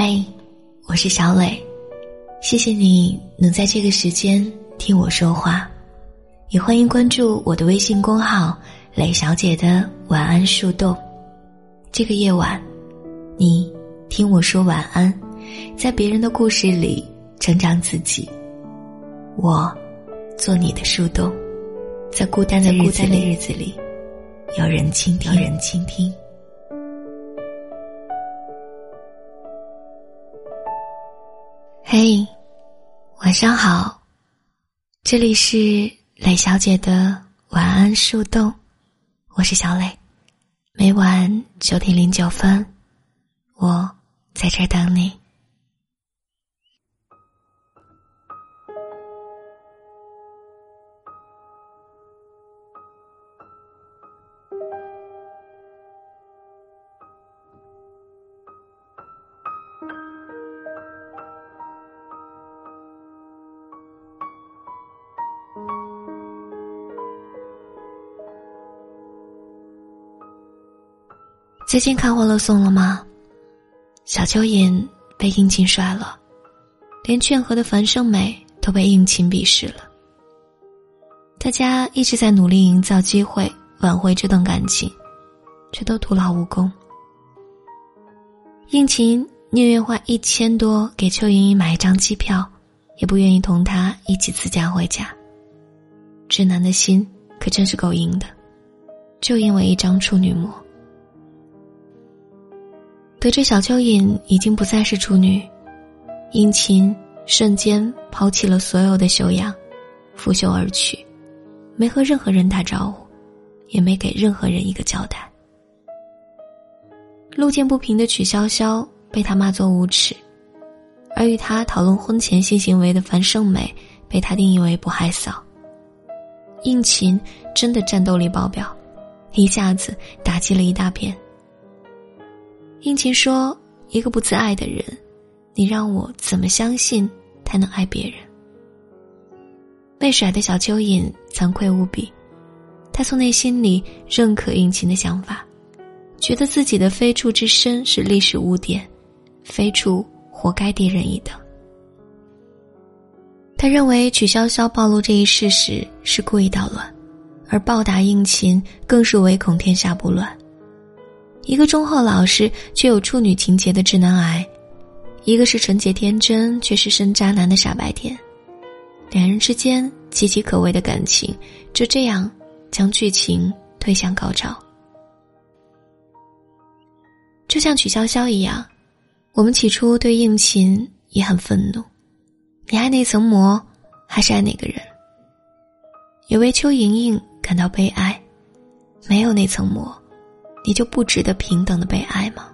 嗨，我是小磊，谢谢你能在这个时间听我说话，也欢迎关注我的微信公号“磊小姐的晚安树洞”。这个夜晚，你听我说晚安，在别人的故事里成长自己。我做你的树洞，在孤单的日子里，有人倾听，有人倾听。嘿，晚上好，这里是磊小姐的晚安树洞，我是小磊，每晚九点零九分，我在这等你。最近看《欢乐颂》了吗？小蚯蚓被应勤甩了，连劝和的樊胜美都被应勤鄙视了。大家一直在努力营造机会挽回这段感情，却都徒劳无功。应勤宁愿花一千多给邱莹莹买一张机票，也不愿意同她一起自驾回家。直男的心可真是够硬的，就因为一张处女膜。得知小蚯蚓已经不再是处女，殷勤瞬间抛弃了所有的修养，拂袖而去，没和任何人打招呼，也没给任何人一个交代。路见不平的曲潇潇被他骂作无耻，而与他讨论婚前性行为的樊胜美被他定义为不害臊。应勤真的战斗力爆表，一下子打击了一大片。殷勤说：“一个不自爱的人，你让我怎么相信他能爱别人？”被甩的小蚯蚓惭愧无比，他从内心里认可殷勤的想法，觉得自己的非处之身是历史污点，非处活该低人一等。他认为曲潇潇暴露这一事实是故意捣乱，而报答殷勤更是唯恐天下不乱。一个忠厚老实却有处女情节的直男癌，一个是纯洁天真却是深渣男的傻白甜，两人之间岌岌可危的感情就这样将剧情推向高潮。就像曲筱绡一样，我们起初对应勤也很愤怒，你爱那层膜还是爱哪个人？也为邱莹莹感到悲哀，没有那层膜。你就不值得平等的被爱吗？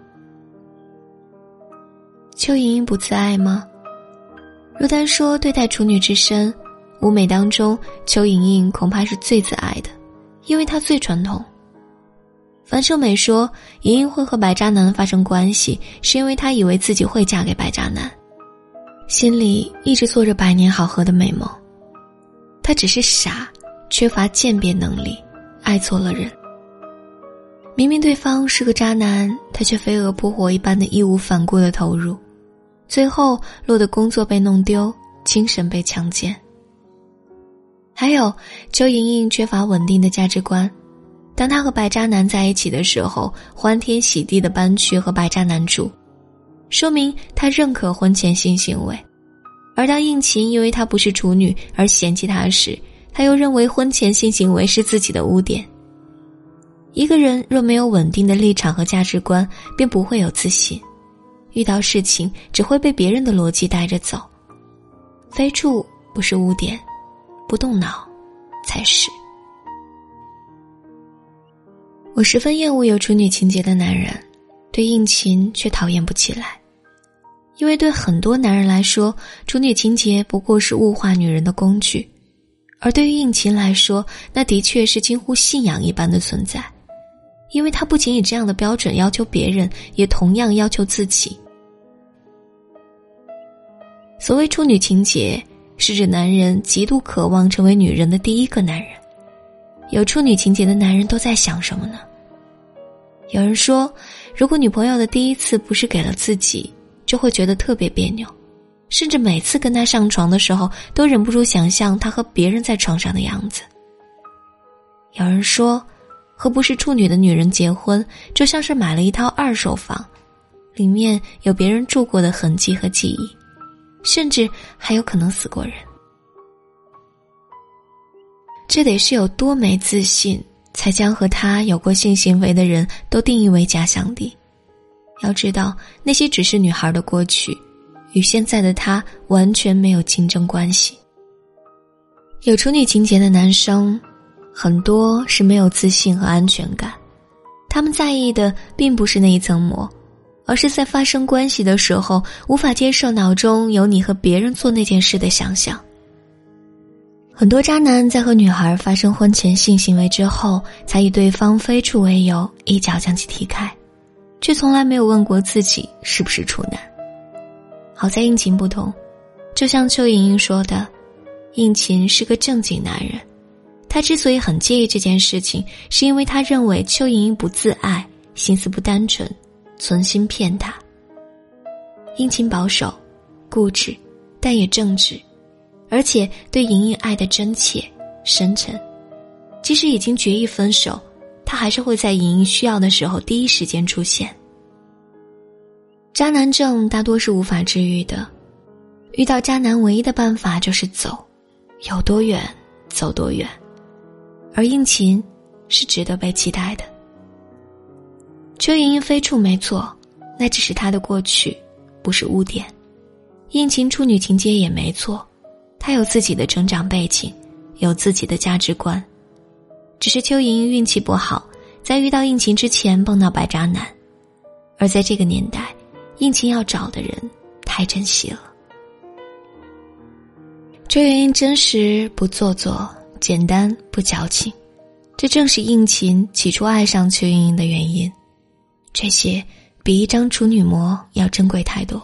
邱莹莹不自爱吗？若单说对待处女之身，舞美当中，邱莹莹恐怕是最自爱的，因为她最传统。樊胜美说，莹莹会和白渣男发生关系，是因为她以为自己会嫁给白渣男，心里一直做着百年好合的美梦。她只是傻，缺乏鉴别能力，爱错了人。明明对方是个渣男，他却飞蛾扑火一般的义无反顾的投入，最后落得工作被弄丢，精神被强奸。还有邱莹莹缺乏稳定的价值观，当她和白渣男在一起的时候，欢天喜地的搬去和白渣男住，说明她认可婚前性行为；而当应勤因为她不是处女而嫌弃她时，她又认为婚前性行为是自己的污点。一个人若没有稳定的立场和价值观，便不会有自信，遇到事情只会被别人的逻辑带着走。非处不是污点，不动脑才是。我十分厌恶有处女情节的男人，对应勤却讨厌不起来，因为对很多男人来说，处女情节不过是物化女人的工具，而对于应勤来说，那的确是近乎信仰一般的存在。因为他不仅以这样的标准要求别人，也同样要求自己。所谓处女情节，是指男人极度渴望成为女人的第一个男人。有处女情节的男人都在想什么呢？有人说，如果女朋友的第一次不是给了自己，就会觉得特别别扭，甚至每次跟他上床的时候，都忍不住想象他和别人在床上的样子。有人说，和不是处女的女人结婚，就像是买了一套二手房，里面有别人住过的痕迹和记忆，甚至还有可能死过人。这得是有多没自信，才将和他有过性行为的人都定义为假想敌？要知道，那些只是女孩的过去，与现在的他完全没有竞争关系。有处女情节的男生，很多是没有自信和安全感，他们在意的并不是那一层膜，而是在发生关系的时候无法接受脑中有你和别人做那件事的想象。很多渣男在和女孩发生婚前性行为之后，才以对方非处为由，一脚将其踢开，却从来没有问过自己是不是处男。好在应勤不同，就像邱莹莹说的，应勤是个正经男人，他之所以很介意这件事情，是因为他认为邱莹莹不自爱，心思不单纯，存心骗他。殷勤保守、固执，但也正直。而且对莹莹爱的真切深沉，即使已经决意分手，他还是会在莹莹需要的时候第一时间出现。渣男症大多是无法治愈的，遇到渣男唯一的办法就是走，有多远走多远。而应勤是值得被期待的。邱莹莹非处没错，那只是她的过去，不是污点。应勤处女情节也没错。她有自己的成长背景，有自己的价值观，只是邱莹莹运气不好，在遇到应勤之前碰到白渣男，而在这个年代，应勤要找的人太珍惜了。邱莹莹真实不做作，简单不矫情，这正是应勤起初爱上邱莹莹的原因。这些比一张处女膜要珍贵太多，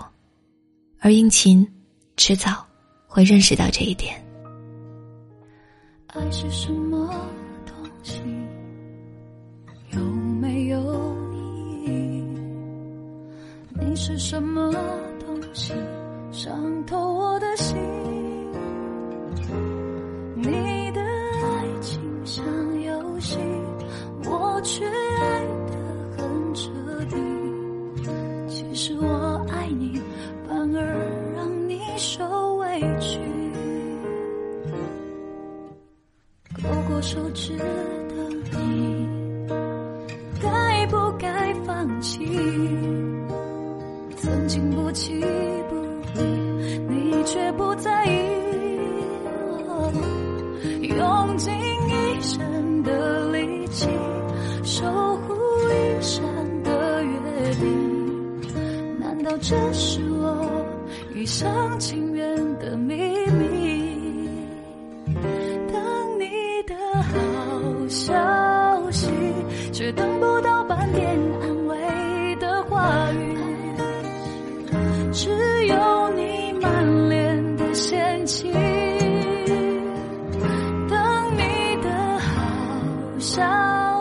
而应勤迟早。会认识到这一点。爱是什么东西？有没有意义？你是什么东西？伤透我的心。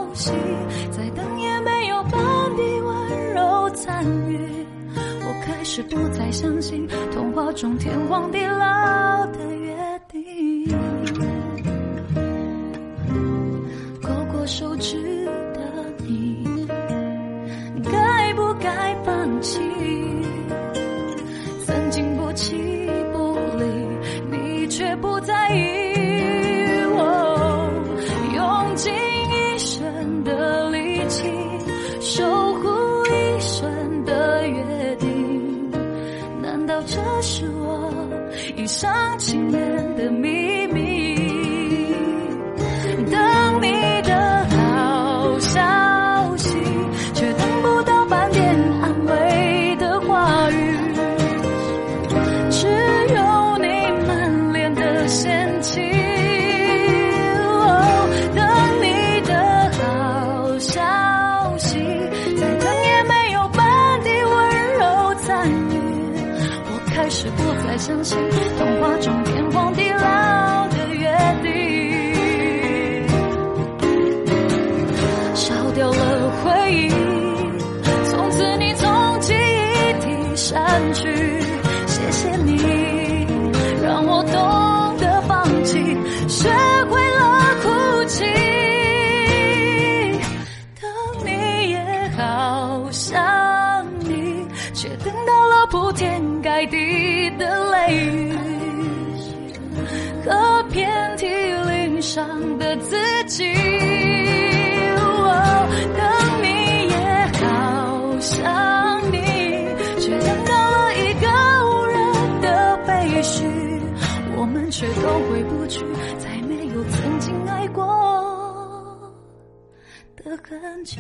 呼吸，再等也没有半滴温柔参与。我开始不再相信童话中天荒地老的是不再相信童话。中天荒地老的约定，烧掉了回忆，从此你从记忆里删。去。雨和遍体鳞伤的自己。等你也好想你，却等到了一个无人的废墟，我们却都回不去，再没有曾经爱过的痕迹。